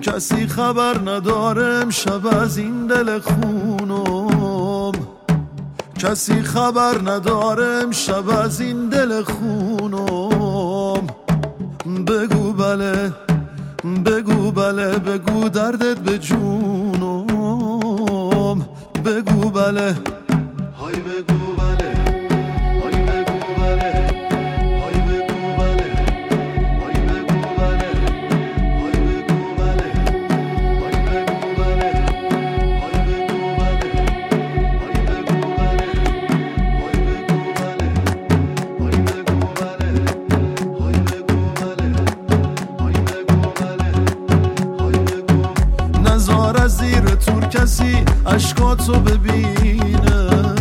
کسی خبر ندارم شب از این دل خونم. کسی خبر ندارم شب از این دل خونم. بگو بله بگو بله بگو دردت به جونم. بگو بله. های بگو کسی اشکاتو ببینه نزار از زیر تو